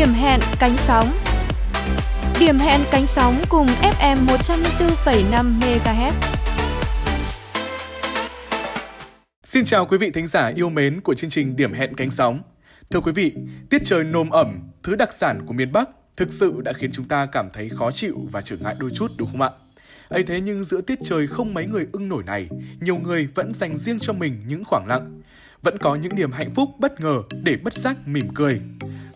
Điểm hẹn cánh sóng Điểm hẹn cánh sóng cùng FM 104,5 MHz. Xin chào quý vị thính giả yêu mến của chương trình Điểm hẹn cánh sóng. Thưa quý vị, tiết trời nồm ẩm, thứ đặc sản của miền Bắc thực sự đã khiến chúng ta cảm thấy khó chịu và trở ngại đôi chút đúng không ạ? ấy thế nhưng giữa tiết trời không mấy người ưng nổi này, nhiều người vẫn dành riêng cho mình những khoảng lặng. Vẫn có những niềm hạnh phúc bất ngờ để bất giác mỉm cười.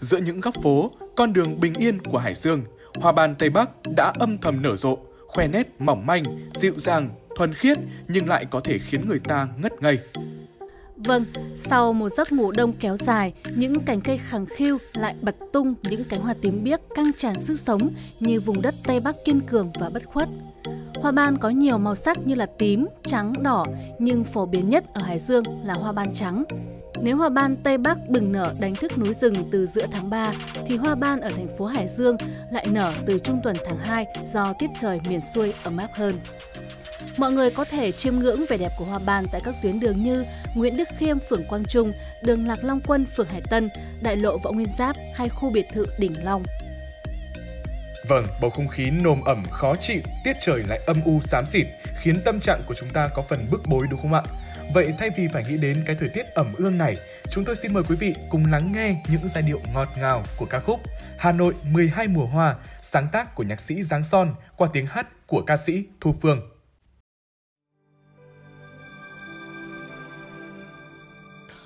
Giữa những góc phố, con đường bình yên của Hải Dương, hoa ban Tây Bắc đã âm thầm nở rộ, khoe nét mỏng manh, dịu dàng, thuần khiết nhưng lại có thể khiến người ta ngất ngây. Vâng, sau một giấc ngủ đông kéo dài, những cành cây khẳng khiu lại bật tung những cánh hoa tím biếc căng tràn sức sống như vùng đất Tây Bắc kiên cường và bất khuất. Hoa ban có nhiều màu sắc như là tím, trắng, đỏ, nhưng phổ biến nhất ở Hải Dương là hoa ban trắng. Nếu hoa ban Tây Bắc bừng nở đánh thức núi rừng từ giữa tháng 3, thì hoa ban ở thành phố Hải Dương lại nở từ trung tuần tháng 2 do tiết trời miền xuôi ấm áp hơn. Mọi người có thể chiêm ngưỡng vẻ đẹp của hoa ban tại các tuyến đường như Nguyễn Đức Khiêm, phường Quang Trung, đường Lạc Long Quân, phường Hải Tân, đại lộ Võ Nguyên Giáp hay khu biệt thự Đỉnh Long. Vâng, bầu không khí nồm ẩm khó chịu, tiết trời lại âm u xám xịt, khiến tâm trạng của chúng ta có phần bức bối đúng không ạ? Vậy thay vì phải nghĩ đến cái thời tiết ẩm ương này, chúng tôi xin mời quý vị cùng lắng nghe những giai điệu ngọt ngào của ca khúc Hà Nội 12 mùa hoa, sáng tác của nhạc sĩ Giáng Son qua tiếng hát của ca sĩ Thu Phương.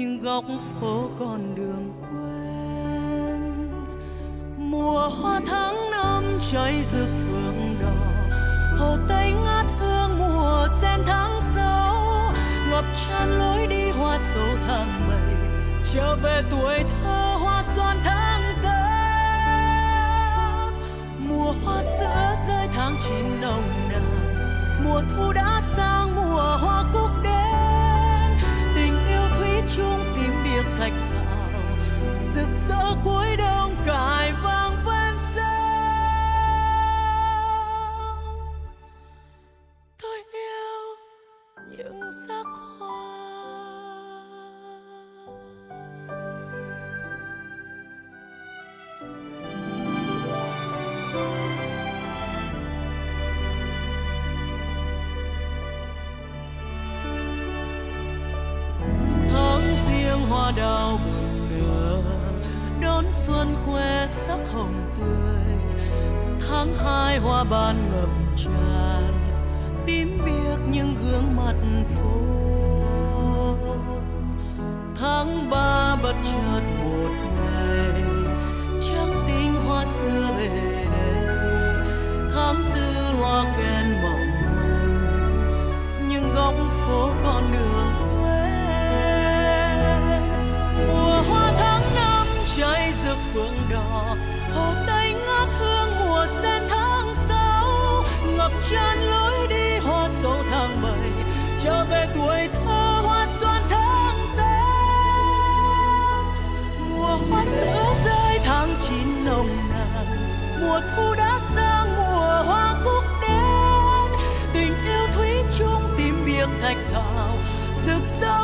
những góc phố con đường quen. Mùa hoa tháng năm cháy rực phượng đỏ hồ tây ngát hương mùa sen tháng sáu. Ngập tràn lối đi hoa sầu tháng bảy, trở về tuổi thơ hoa xoan tháng tám. Mùa hoa sữa rơi tháng chín nồng nàn, mùa thu đã sang mùa hoa cúc yêu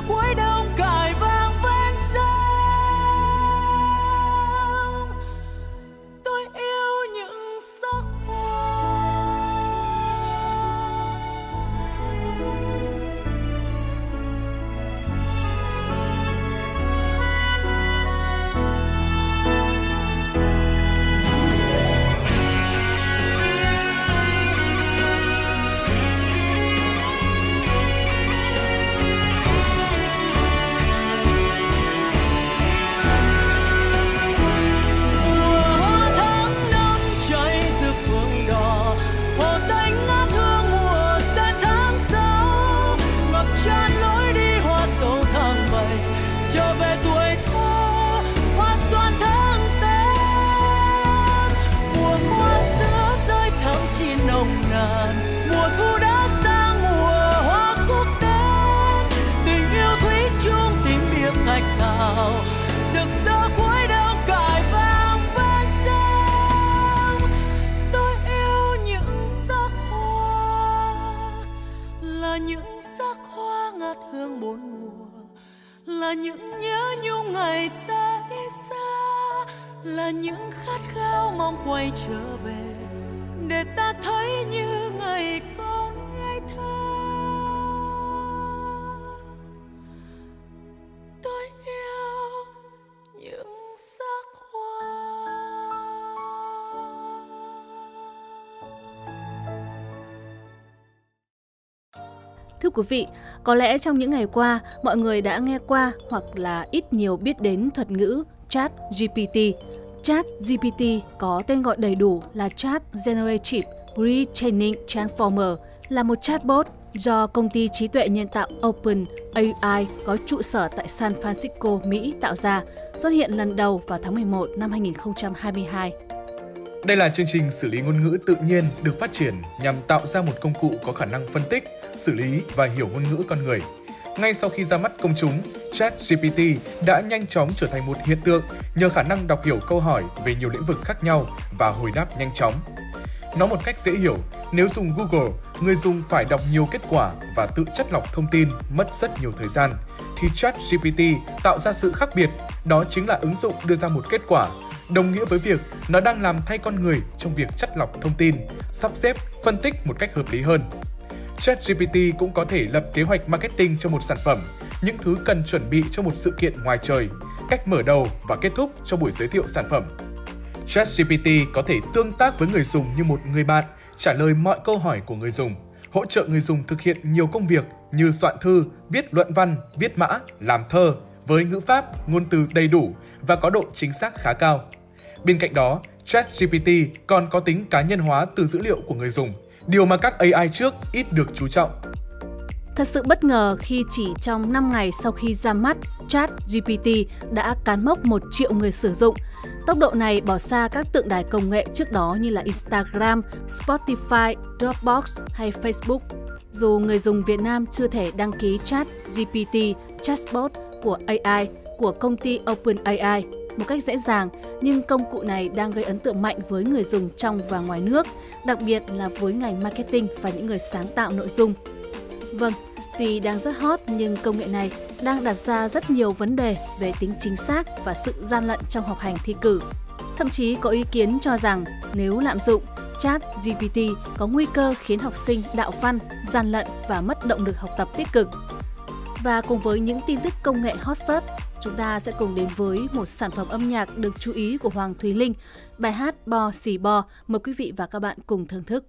cuối đông những khát khao mong quay trở về để ta thấy như ngày con ngây thơ tôi yêu những sắc hoa Thưa quý vị, có lẽ trong những ngày qua, mọi người đã nghe qua hoặc là ít nhiều biết đến thuật ngữ Chat GPT. Chat GPT có tên gọi đầy đủ là Chat Generative Retraining Transformer, là một chatbot do công ty trí tuệ nhân tạo Open AI có trụ sở tại San Francisco, Mỹ tạo ra, xuất hiện lần đầu vào tháng 11 năm 2022. Đây là chương trình xử lý ngôn ngữ tự nhiên được phát triển nhằm tạo ra một công cụ có khả năng phân tích, xử lý và hiểu ngôn ngữ con người. Ngay sau khi ra mắt công chúng, ChatGPT đã nhanh chóng trở thành một hiện tượng nhờ khả năng đọc hiểu câu hỏi về nhiều lĩnh vực khác nhau và hồi đáp nhanh chóng. Nói một cách dễ hiểu, nếu dùng Google, người dùng phải đọc nhiều kết quả và tự chất lọc thông tin mất rất nhiều thời gian, thì ChatGPT tạo ra sự khác biệt, đó chính là ứng dụng đưa ra một kết quả đồng nghĩa với việc nó đang làm thay con người trong việc chất lọc thông tin, sắp xếp, phân tích một cách hợp lý hơn. ChatGPT cũng có thể lập kế hoạch marketing cho một sản phẩm, những thứ cần chuẩn bị cho một sự kiện ngoài trời, cách mở đầu và kết thúc cho buổi giới thiệu sản phẩm. ChatGPT có thể tương tác với người dùng như một người bạn, trả lời mọi câu hỏi của người dùng, hỗ trợ người dùng thực hiện nhiều công việc như soạn thư, viết luận văn, viết mã, làm thơ với ngữ pháp, ngôn từ đầy đủ và có độ chính xác khá cao. Bên cạnh đó, ChatGPT còn có tính cá nhân hóa từ dữ liệu của người dùng, điều mà các AI trước ít được chú trọng. Thật sự bất ngờ khi chỉ trong 5 ngày sau khi ra mắt, Chat GPT đã cán mốc 1 triệu người sử dụng. Tốc độ này bỏ xa các tượng đài công nghệ trước đó như là Instagram, Spotify, Dropbox hay Facebook. Dù người dùng Việt Nam chưa thể đăng ký Chat GPT chatbot của AI của công ty OpenAI một cách dễ dàng, nhưng công cụ này đang gây ấn tượng mạnh với người dùng trong và ngoài nước, đặc biệt là với ngành marketing và những người sáng tạo nội dung. Vâng, tuy đang rất hot nhưng công nghệ này đang đặt ra rất nhiều vấn đề về tính chính xác và sự gian lận trong học hành thi cử. Thậm chí có ý kiến cho rằng nếu lạm dụng, chat GPT có nguy cơ khiến học sinh đạo văn, gian lận và mất động lực học tập tích cực. Và cùng với những tin tức công nghệ hot search, chúng ta sẽ cùng đến với một sản phẩm âm nhạc được chú ý của Hoàng Thúy Linh, bài hát Bo Xì Bo. Mời quý vị và các bạn cùng thưởng thức.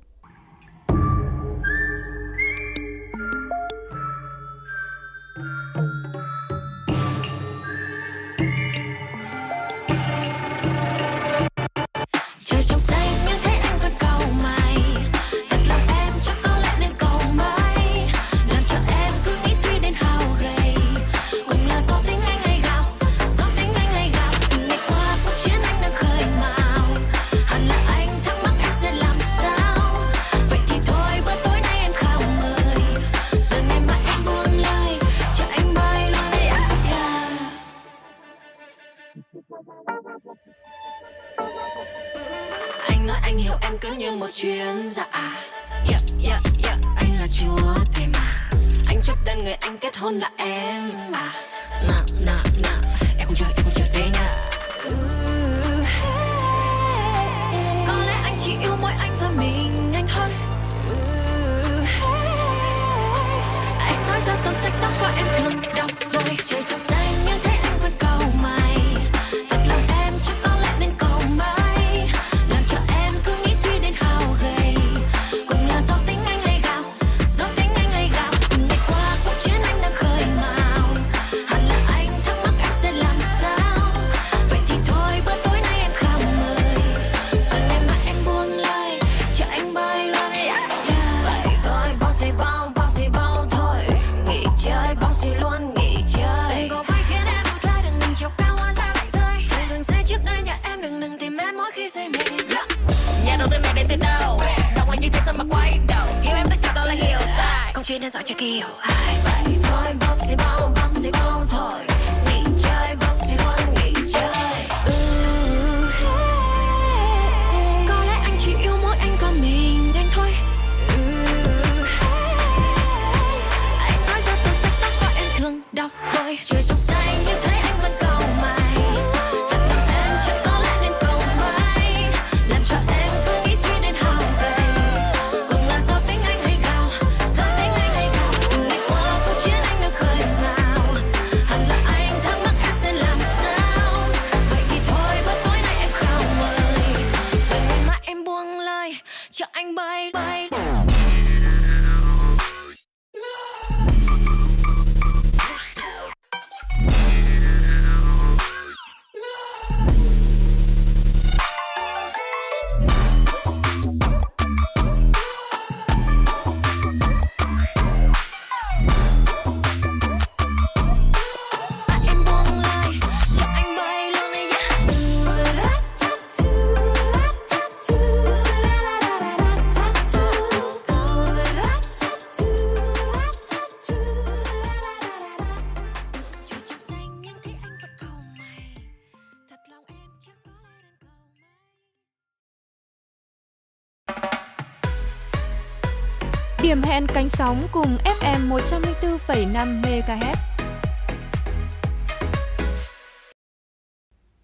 Cánh sóng cùng FM 104,5 MHz.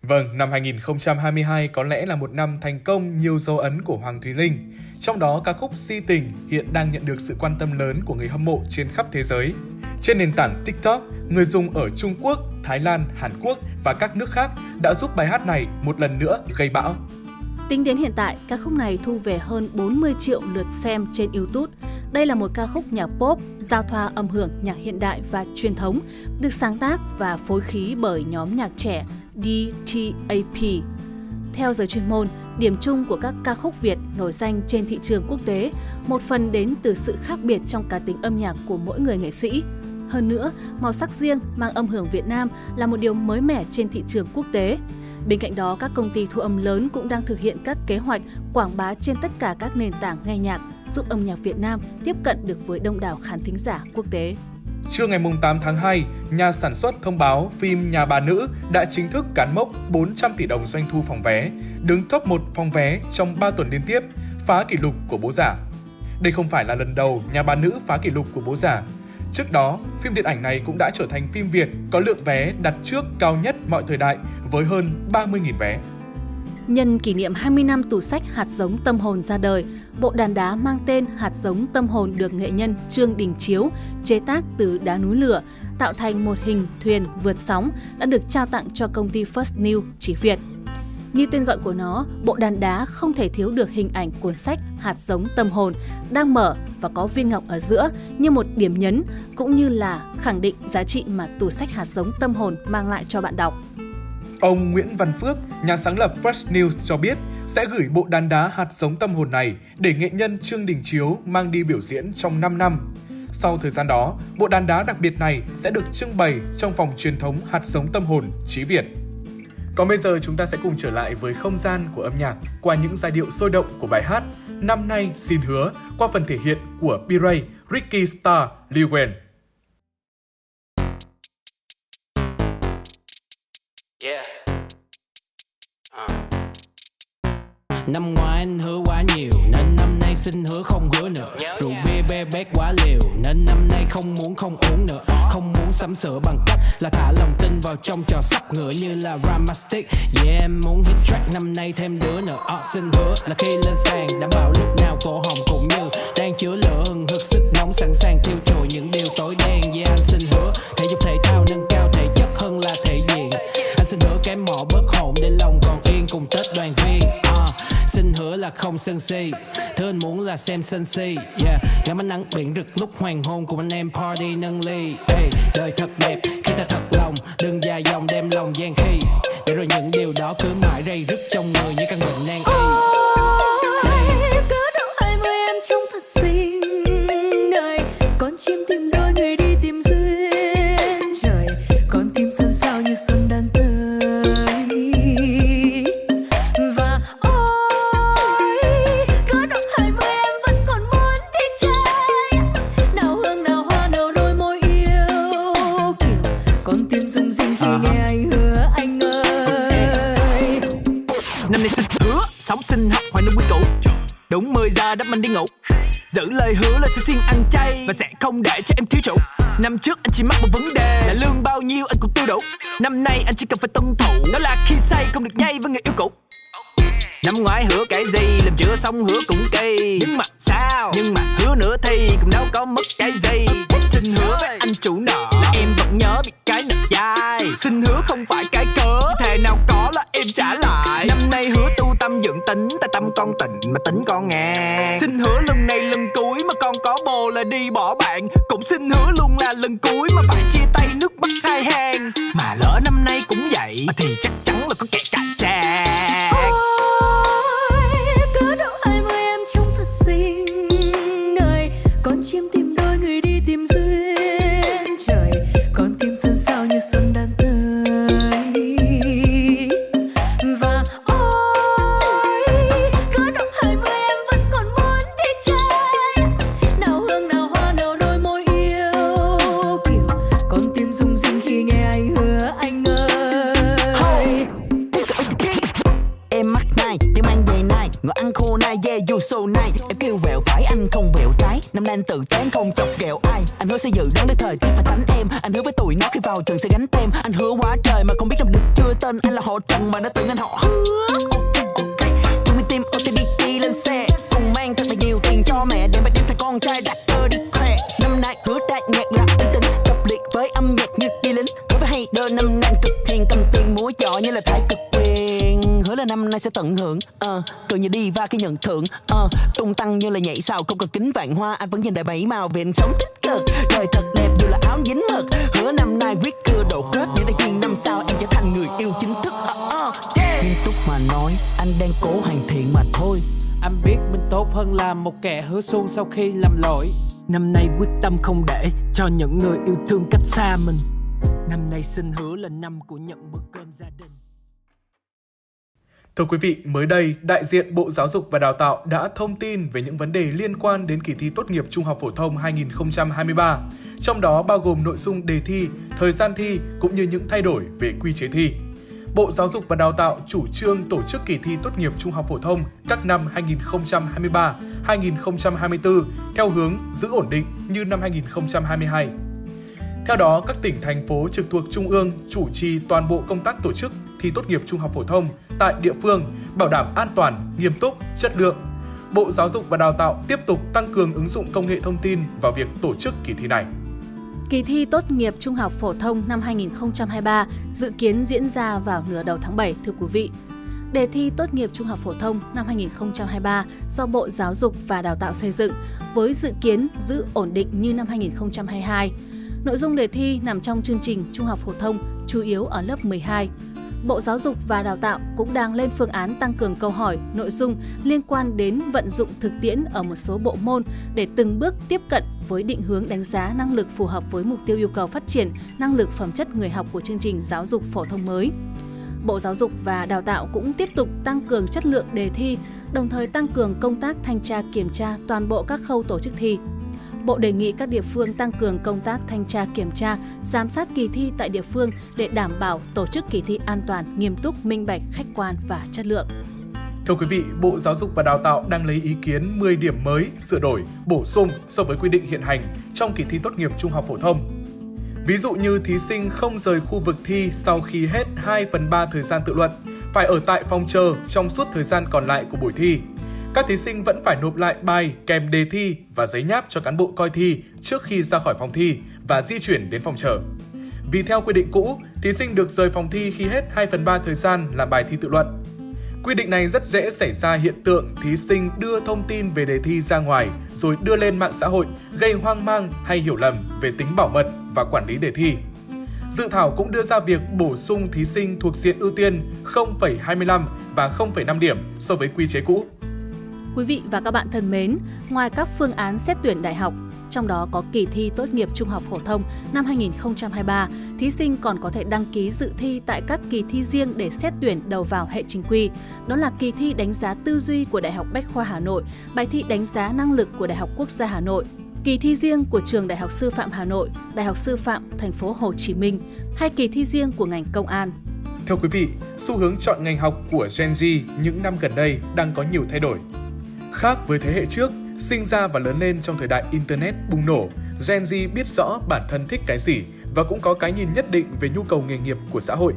Vâng, năm 2022 có lẽ là một năm thành công nhiều dấu ấn của Hoàng Thùy Linh. Trong đó ca khúc Si Tình hiện đang nhận được sự quan tâm lớn của người hâm mộ trên khắp thế giới. Trên nền tảng TikTok, người dùng ở Trung Quốc, Thái Lan, Hàn Quốc và các nước khác đã giúp bài hát này một lần nữa gây bão. Tính đến hiện tại, ca khúc này thu về hơn 40 triệu lượt xem trên YouTube. Đây là một ca khúc nhạc pop, giao thoa âm hưởng nhạc hiện đại và truyền thống, được sáng tác và phối khí bởi nhóm nhạc trẻ DTAP. Theo giới chuyên môn, điểm chung của các ca khúc Việt nổi danh trên thị trường quốc tế một phần đến từ sự khác biệt trong cá tính âm nhạc của mỗi người nghệ sĩ. Hơn nữa, màu sắc riêng mang âm hưởng Việt Nam là một điều mới mẻ trên thị trường quốc tế. Bên cạnh đó, các công ty thu âm lớn cũng đang thực hiện các kế hoạch quảng bá trên tất cả các nền tảng nghe nhạc, giúp âm nhạc Việt Nam tiếp cận được với đông đảo khán thính giả quốc tế. Trưa ngày 8 tháng 2, nhà sản xuất thông báo phim Nhà bà nữ đã chính thức cán mốc 400 tỷ đồng doanh thu phòng vé, đứng top 1 phòng vé trong 3 tuần liên tiếp, phá kỷ lục của bố giả. Đây không phải là lần đầu Nhà bà nữ phá kỷ lục của bố giả. Trước đó, phim điện ảnh này cũng đã trở thành phim Việt có lượng vé đặt trước cao nhất mọi thời đại với hơn 30.000 vé. Nhân kỷ niệm 20 năm tủ sách Hạt giống tâm hồn ra đời, bộ đàn đá mang tên Hạt giống tâm hồn được nghệ nhân Trương Đình Chiếu chế tác từ đá núi lửa, tạo thành một hình thuyền vượt sóng đã được trao tặng cho công ty First New chỉ Việt. Như tên gọi của nó, bộ đàn đá không thể thiếu được hình ảnh cuốn sách Hạt giống tâm hồn đang mở và có viên ngọc ở giữa như một điểm nhấn cũng như là khẳng định giá trị mà tủ sách Hạt giống tâm hồn mang lại cho bạn đọc. Ông Nguyễn Văn Phước, nhà sáng lập Fresh News cho biết sẽ gửi bộ đàn đá hạt giống tâm hồn này để nghệ nhân Trương Đình Chiếu mang đi biểu diễn trong 5 năm. Sau thời gian đó, bộ đàn đá đặc biệt này sẽ được trưng bày trong phòng truyền thống hạt giống tâm hồn Chí Việt. Còn bây giờ chúng ta sẽ cùng trở lại với không gian của âm nhạc qua những giai điệu sôi động của bài hát Năm nay xin hứa qua phần thể hiện của P-Ray, Ricky Star, Lee Wen Yeah. Uh. Năm ngoái anh hứa quá nhiều Nên năm nay xin hứa không hứa nữa Rượu bia bê bét quá liều Nên năm nay không muốn không uống nữa Không muốn sắm sửa bằng cách Là thả lòng tin vào trong trò sắp ngựa như là Ramastic. Yeah em muốn hit track năm nay thêm đứa nữa à, Xin hứa là khi lên sàn Đảm bảo lúc nào cổ họng cũng như Đang chứa lửa hừng hực sức nóng sẵn sàng thiêu trồi những điều tối không sân si. Thứ anh muốn là xem sân si yeah. Ngắm ánh nắng biển rực lúc hoàng hôn Cùng anh em party nâng ly. Hey, Đời thật đẹp khi ta thật lòng Đừng dài dòng đem lòng gian khi. Để rồi những điều đó cứ mãi rây rứt trong Giữ lời hứa là sẽ xin ăn chay Và sẽ không để cho em thiếu chủ Năm trước anh chỉ mắc một vấn đề Là lương bao nhiêu anh cũng tiêu đủ. Năm nay anh chỉ cần phải tuân thủ, Đó là khi say không được nhây với người yêu cũ. Năm ngoái hứa cái gì, làm chưa xong hứa cũng kỳ Nhưng mà sao? Nhưng mà hứa nữa thì cũng đâu có mất cái gì. Xin hứa với anh chủ nợ là em vẫn nhớ bị cái nợ dai. Xin hứa không phải cái cớ Thề nào có là em trả lại. Năm nay hứa tu tâm dưỡng tính Tại tâm con tịnh mà tính con nghe. Xin hứa lần này đi bỏ bạn. Cũng xin hứa luôn là lần cuối mà phải chia tay nước mắt hai hàng. Mà lỡ năm nay cũng vậy Mà thì chắc chắn là có kẹt va cái nhận thưởng. Uh, tung tăng như là nhảy sao không cần kính vạn hoa anh vẫn nhìn đại bảy màu vì anh sống tích cực đời thật đẹp dù là áo dính mực. Hứa năm nay quyết cưa độ crush để đại chiên năm sau em trở thành người yêu chính thức. Uh, uh, yeah. nghiêm túc mà nói anh đang cố hoàn thiện mà thôi. Anh biết mình tốt hơn là một kẻ hứa suông sau khi làm lỗi. Năm nay quyết tâm không để cho những người yêu thương cách xa mình. Năm nay xin hứa là năm của nhận bữa cơm gia đình Thưa quý vị, mới đây, đại diện Bộ Giáo dục và Đào tạo đã thông tin về những vấn đề liên quan đến kỳ thi tốt nghiệp trung học phổ thông 2023, trong đó bao gồm nội dung đề thi, thời gian thi cũng như những thay đổi về quy chế thi. Bộ Giáo dục và Đào tạo chủ trương tổ chức kỳ thi tốt nghiệp trung học phổ thông các năm 2023, 2024 theo hướng giữ ổn định như năm 2022. Theo đó, các tỉnh, thành phố trực thuộc Trung ương chủ trì toàn bộ công tác tổ chức thi tốt nghiệp trung học phổ thông tại địa phương, bảo đảm an toàn, nghiêm túc, chất lượng. Bộ Giáo dục và Đào tạo tiếp tục tăng cường ứng dụng công nghệ thông tin vào việc tổ chức kỳ thi này. Kỳ thi tốt nghiệp trung học phổ thông năm 2023 dự kiến diễn ra vào nửa đầu tháng 7 thưa quý vị. Đề thi tốt nghiệp trung học phổ thông năm 2023 do Bộ Giáo dục và Đào tạo xây dựng với dự kiến giữ ổn định như năm 2022. Nội dung đề thi nằm trong chương trình trung học phổ thông chủ yếu ở lớp 12. Bộ Giáo dục và Đào tạo cũng đang lên phương án tăng cường câu hỏi, nội dung liên quan đến vận dụng thực tiễn ở một số bộ môn để từng bước tiếp cận với định hướng đánh giá năng lực phù hợp với mục tiêu yêu cầu phát triển năng lực phẩm chất người học của chương trình giáo dục phổ thông mới. Bộ Giáo dục và Đào tạo cũng tiếp tục tăng cường chất lượng đề thi, đồng thời tăng cường công tác thanh tra kiểm tra toàn bộ các khâu tổ chức thi. Bộ đề nghị các địa phương tăng cường công tác thanh tra kiểm tra, giám sát kỳ thi tại địa phương để đảm bảo tổ chức kỳ thi an toàn, nghiêm túc, minh bạch, khách quan và chất lượng. Thưa quý vị, Bộ Giáo dục và Đào tạo đang lấy ý kiến 10 điểm mới, sửa đổi, bổ sung so với quy định hiện hành trong kỳ thi tốt nghiệp trung học phổ thông. Ví dụ như thí sinh không rời khu vực thi sau khi hết 2 phần 3 thời gian tự luận, phải ở tại phòng chờ trong suốt thời gian còn lại của buổi thi. Các thí sinh vẫn phải nộp lại bài kèm đề thi và giấy nháp cho cán bộ coi thi trước khi ra khỏi phòng thi và di chuyển đến phòng chờ. Vì theo quy định cũ, thí sinh được rời phòng thi khi hết 2 phần 3 thời gian làm bài thi tự luận. Quy định này rất dễ xảy ra hiện tượng thí sinh đưa thông tin về đề thi ra ngoài rồi đưa lên mạng xã hội gây hoang mang hay hiểu lầm về tính bảo mật và quản lý đề thi. Dự thảo cũng đưa ra việc bổ sung thí sinh thuộc diện ưu tiên 0,25 và 0,5 điểm so với quy chế cũ. Quý vị và các bạn thân mến, ngoài các phương án xét tuyển đại học, trong đó có kỳ thi tốt nghiệp trung học phổ thông năm 2023, thí sinh còn có thể đăng ký dự thi tại các kỳ thi riêng để xét tuyển đầu vào hệ chính quy. Đó là kỳ thi đánh giá tư duy của Đại học Bách khoa Hà Nội, bài thi đánh giá năng lực của Đại học Quốc gia Hà Nội, kỳ thi riêng của trường Đại học Sư phạm Hà Nội, Đại học Sư phạm Thành phố Hồ Chí Minh hay kỳ thi riêng của ngành công an. Thưa quý vị, xu hướng chọn ngành học của Gen Z những năm gần đây đang có nhiều thay đổi. Khác với thế hệ trước, sinh ra và lớn lên trong thời đại Internet bùng nổ, Gen Z biết rõ bản thân thích cái gì và cũng có cái nhìn nhất định về nhu cầu nghề nghiệp của xã hội.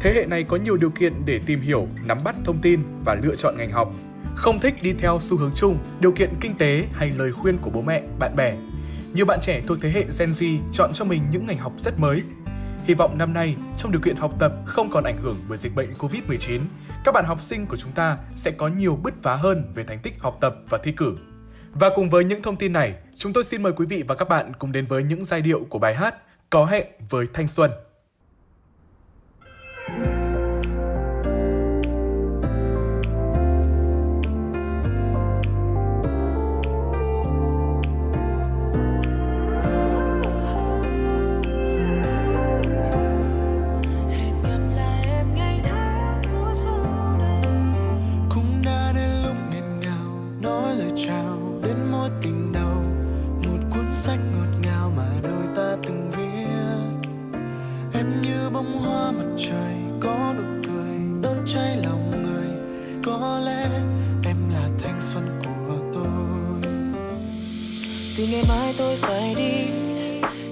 Thế hệ này có nhiều điều kiện để tìm hiểu, nắm bắt thông tin và lựa chọn ngành học. Không thích đi theo xu hướng chung, điều kiện kinh tế hay lời khuyên của bố mẹ, bạn bè. Nhiều bạn trẻ thuộc thế hệ Gen Z chọn cho mình những ngành học rất mới. Hy vọng năm nay, trong điều kiện học tập không còn ảnh hưởng bởi dịch bệnh Covid-19, các bạn học sinh của chúng ta sẽ có nhiều bứt phá hơn về thành tích học tập và thi cử. Và cùng với những thông tin này, chúng tôi xin mời quý vị và các bạn cùng đến với những giai điệu của bài hát Có hẹn với thanh xuân. Có nụ cười, đốt cháy lòng người. Có lẽ em là thanh xuân của tôi. Từ ngày mai tôi phải đi,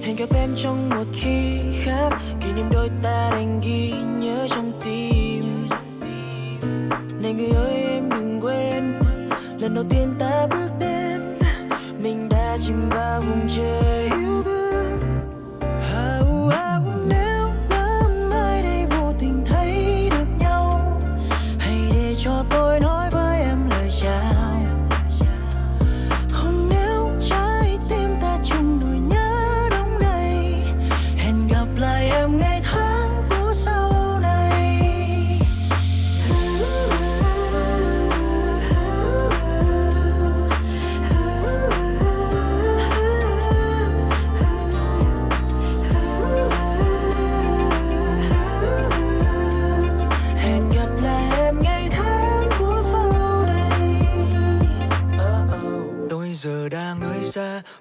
hẹn gặp em trong một khi khác. Kỷ niệm đôi ta đành ghi nhớ trong tim. Này người ơi, em đừng quên, lần đầu tiên ta bước đến. Mình đã chìm vào vùng trời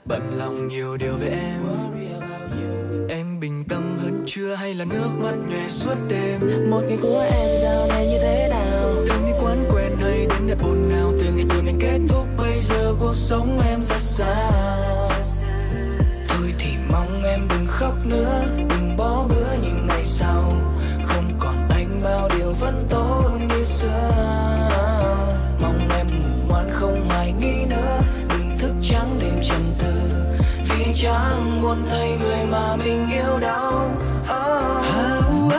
Bận lòng nhiều điều về em. Em bình tâm hơn chưa hay là nước mắt nhòe suốt đêm? Một ngày của em dạo này như thế nào? Thường đi quán quen hay đến để ồn nào Từ ngày từ mình kết thúc bây giờ cuộc sống em ra sao chẳng muốn thấy người mà mình yêu đau. Oh.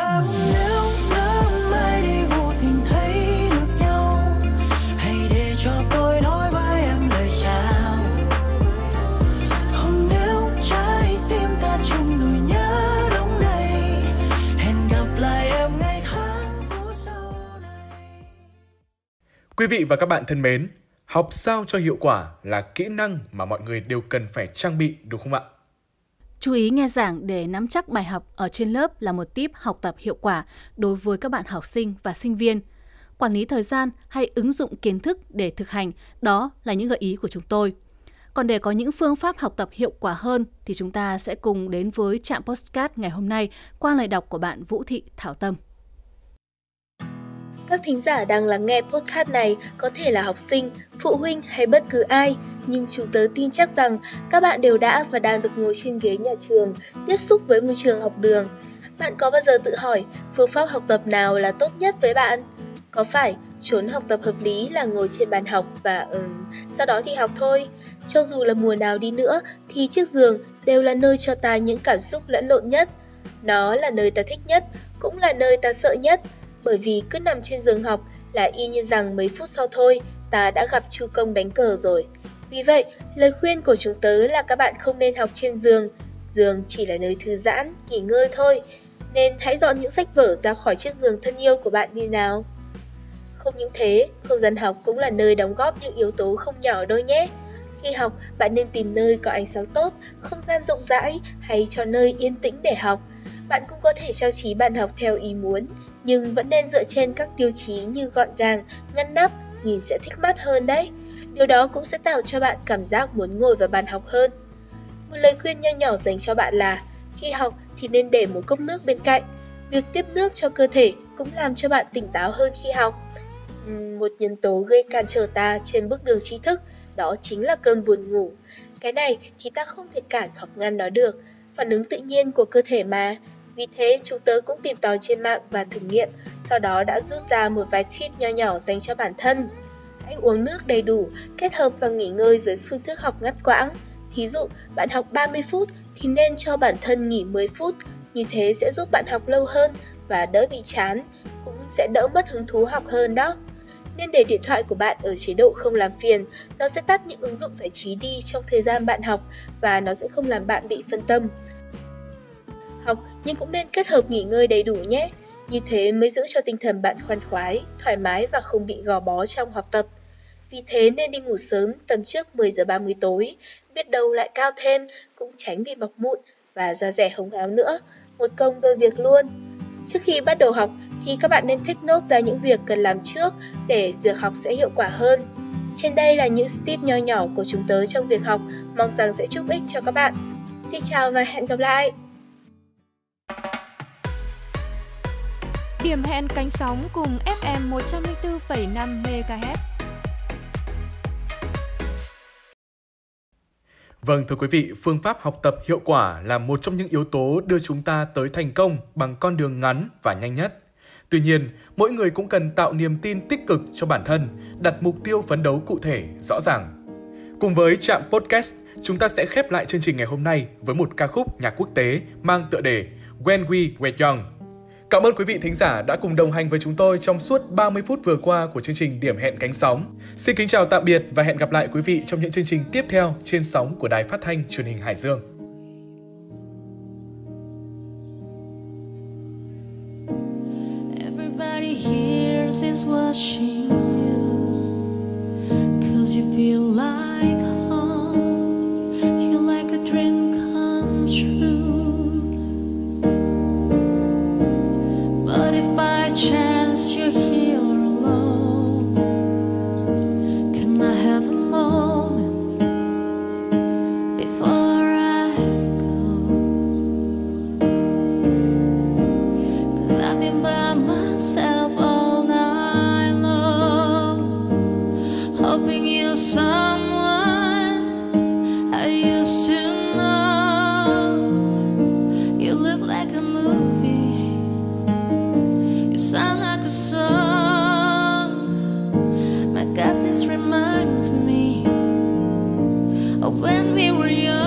Nếu lỡ mai đi vô tình thấy được nhau. Hãy để cho tôi nói với em lời chào. Hôm nếu trái tim ta chung nỗi nhớ đông đầy Hẹn gặp lại em ngày tháng của sau này. Quý vị và các bạn thân mến, học sao cho hiệu quả là kỹ năng mà mọi người đều cần phải trang bị đúng không ạ? Chú ý nghe giảng để nắm chắc bài học ở trên lớp là một tip học tập hiệu quả đối với các bạn học sinh và sinh viên. Quản lý thời gian hay ứng dụng kiến thức để thực hành, đó là những gợi ý của chúng tôi. Còn để có những phương pháp học tập hiệu quả hơn thì chúng ta sẽ cùng đến với trạm postcard ngày hôm nay qua lời đọc của bạn Vũ Thị Thảo Tâm. Các thính giả đang lắng nghe podcast này có thể là học sinh, phụ huynh hay bất cứ ai, nhưng chúng tớ tin chắc rằng các bạn đều đã và đang được ngồi trên ghế nhà trường, tiếp xúc với môi trường học đường. Bạn có bao giờ tự hỏi phương pháp học tập nào là tốt nhất với bạn? Có phải trốn học tập hợp lý là ngồi trên bàn học và um, sau đó thì học thôi? Cho dù là mùa nào đi nữa thì chiếc giường đều là nơi cho ta những cảm xúc lẫn lộn nhất. Nó là nơi ta thích nhất, cũng là nơi ta sợ nhất bởi vì cứ nằm trên giường học là y như rằng mấy phút sau thôi ta đã gặp chu công đánh cờ rồi. Vì vậy, lời khuyên của chúng tớ là các bạn không nên học trên giường. Giường chỉ là nơi thư giãn, nghỉ ngơi thôi. Nên hãy dọn những sách vở ra khỏi chiếc giường thân yêu của bạn đi nào. Không những thế, không gian học cũng là nơi đóng góp những yếu tố không nhỏ đôi nhé. Khi học, bạn nên tìm nơi có ánh sáng tốt, không gian rộng rãi hay cho nơi yên tĩnh để học. Bạn cũng có thể trang trí bàn học theo ý muốn, nhưng vẫn nên dựa trên các tiêu chí như gọn gàng, ngăn nắp, nhìn sẽ thích mắt hơn đấy. Điều đó cũng sẽ tạo cho bạn cảm giác muốn ngồi vào bàn học hơn. Một lời khuyên nho nhỏ dành cho bạn là khi học thì nên để một cốc nước bên cạnh. Việc tiếp nước cho cơ thể cũng làm cho bạn tỉnh táo hơn khi học. Một nhân tố gây cản trở ta trên bước đường trí thức đó chính là cơn buồn ngủ. Cái này thì ta không thể cản hoặc ngăn nó được, phản ứng tự nhiên của cơ thể mà. Vì thế, chúng tớ cũng tìm tòi trên mạng và thử nghiệm, sau đó đã rút ra một vài tip nho nhỏ dành cho bản thân. Hãy uống nước đầy đủ, kết hợp và nghỉ ngơi với phương thức học ngắt quãng. Thí dụ, bạn học 30 phút thì nên cho bản thân nghỉ 10 phút, như thế sẽ giúp bạn học lâu hơn và đỡ bị chán, cũng sẽ đỡ mất hứng thú học hơn đó. Nên để điện thoại của bạn ở chế độ không làm phiền, nó sẽ tắt những ứng dụng giải trí đi trong thời gian bạn học và nó sẽ không làm bạn bị phân tâm. Học nhưng cũng nên kết hợp nghỉ ngơi đầy đủ nhé. Như thế mới giữ cho tinh thần bạn khoan khoái, thoải mái và không bị gò bó trong học tập. Vì thế nên đi ngủ sớm tầm trước 10 giờ 30 tối, biết đâu lại cao thêm, cũng tránh bị mọc mụn và da rẻ hồng áo nữa. Một công đôi việc luôn. Trước khi bắt đầu học thì các bạn nên thích nốt ra những việc cần làm trước để việc học sẽ hiệu quả hơn. Trên đây là những tip nho nhỏ của chúng tớ trong việc học, mong rằng sẽ giúp ích cho các bạn. Xin chào và hẹn gặp lại! Điểm hẹn cánh sóng cùng FM 104,5 MHz. Vâng thưa quý vị, phương pháp học tập hiệu quả là một trong những yếu tố đưa chúng ta tới thành công bằng con đường ngắn và nhanh nhất. Tuy nhiên, mỗi người cũng cần tạo niềm tin tích cực cho bản thân, đặt mục tiêu phấn đấu cụ thể, rõ ràng. Cùng với Trạm Podcast, chúng ta sẽ khép lại chương trình ngày hôm nay với một ca khúc nhạc quốc tế mang tựa đề When We Were Young. Cảm ơn quý vị thính giả đã cùng đồng hành với chúng tôi trong suốt 30 phút vừa qua của chương trình Điểm hẹn cánh sóng. Xin kính chào tạm biệt và hẹn gặp lại quý vị trong những chương trình tiếp theo trên sóng của Đài Phát thanh Truyền hình Hải Dương. God, this reminds me of when we were young.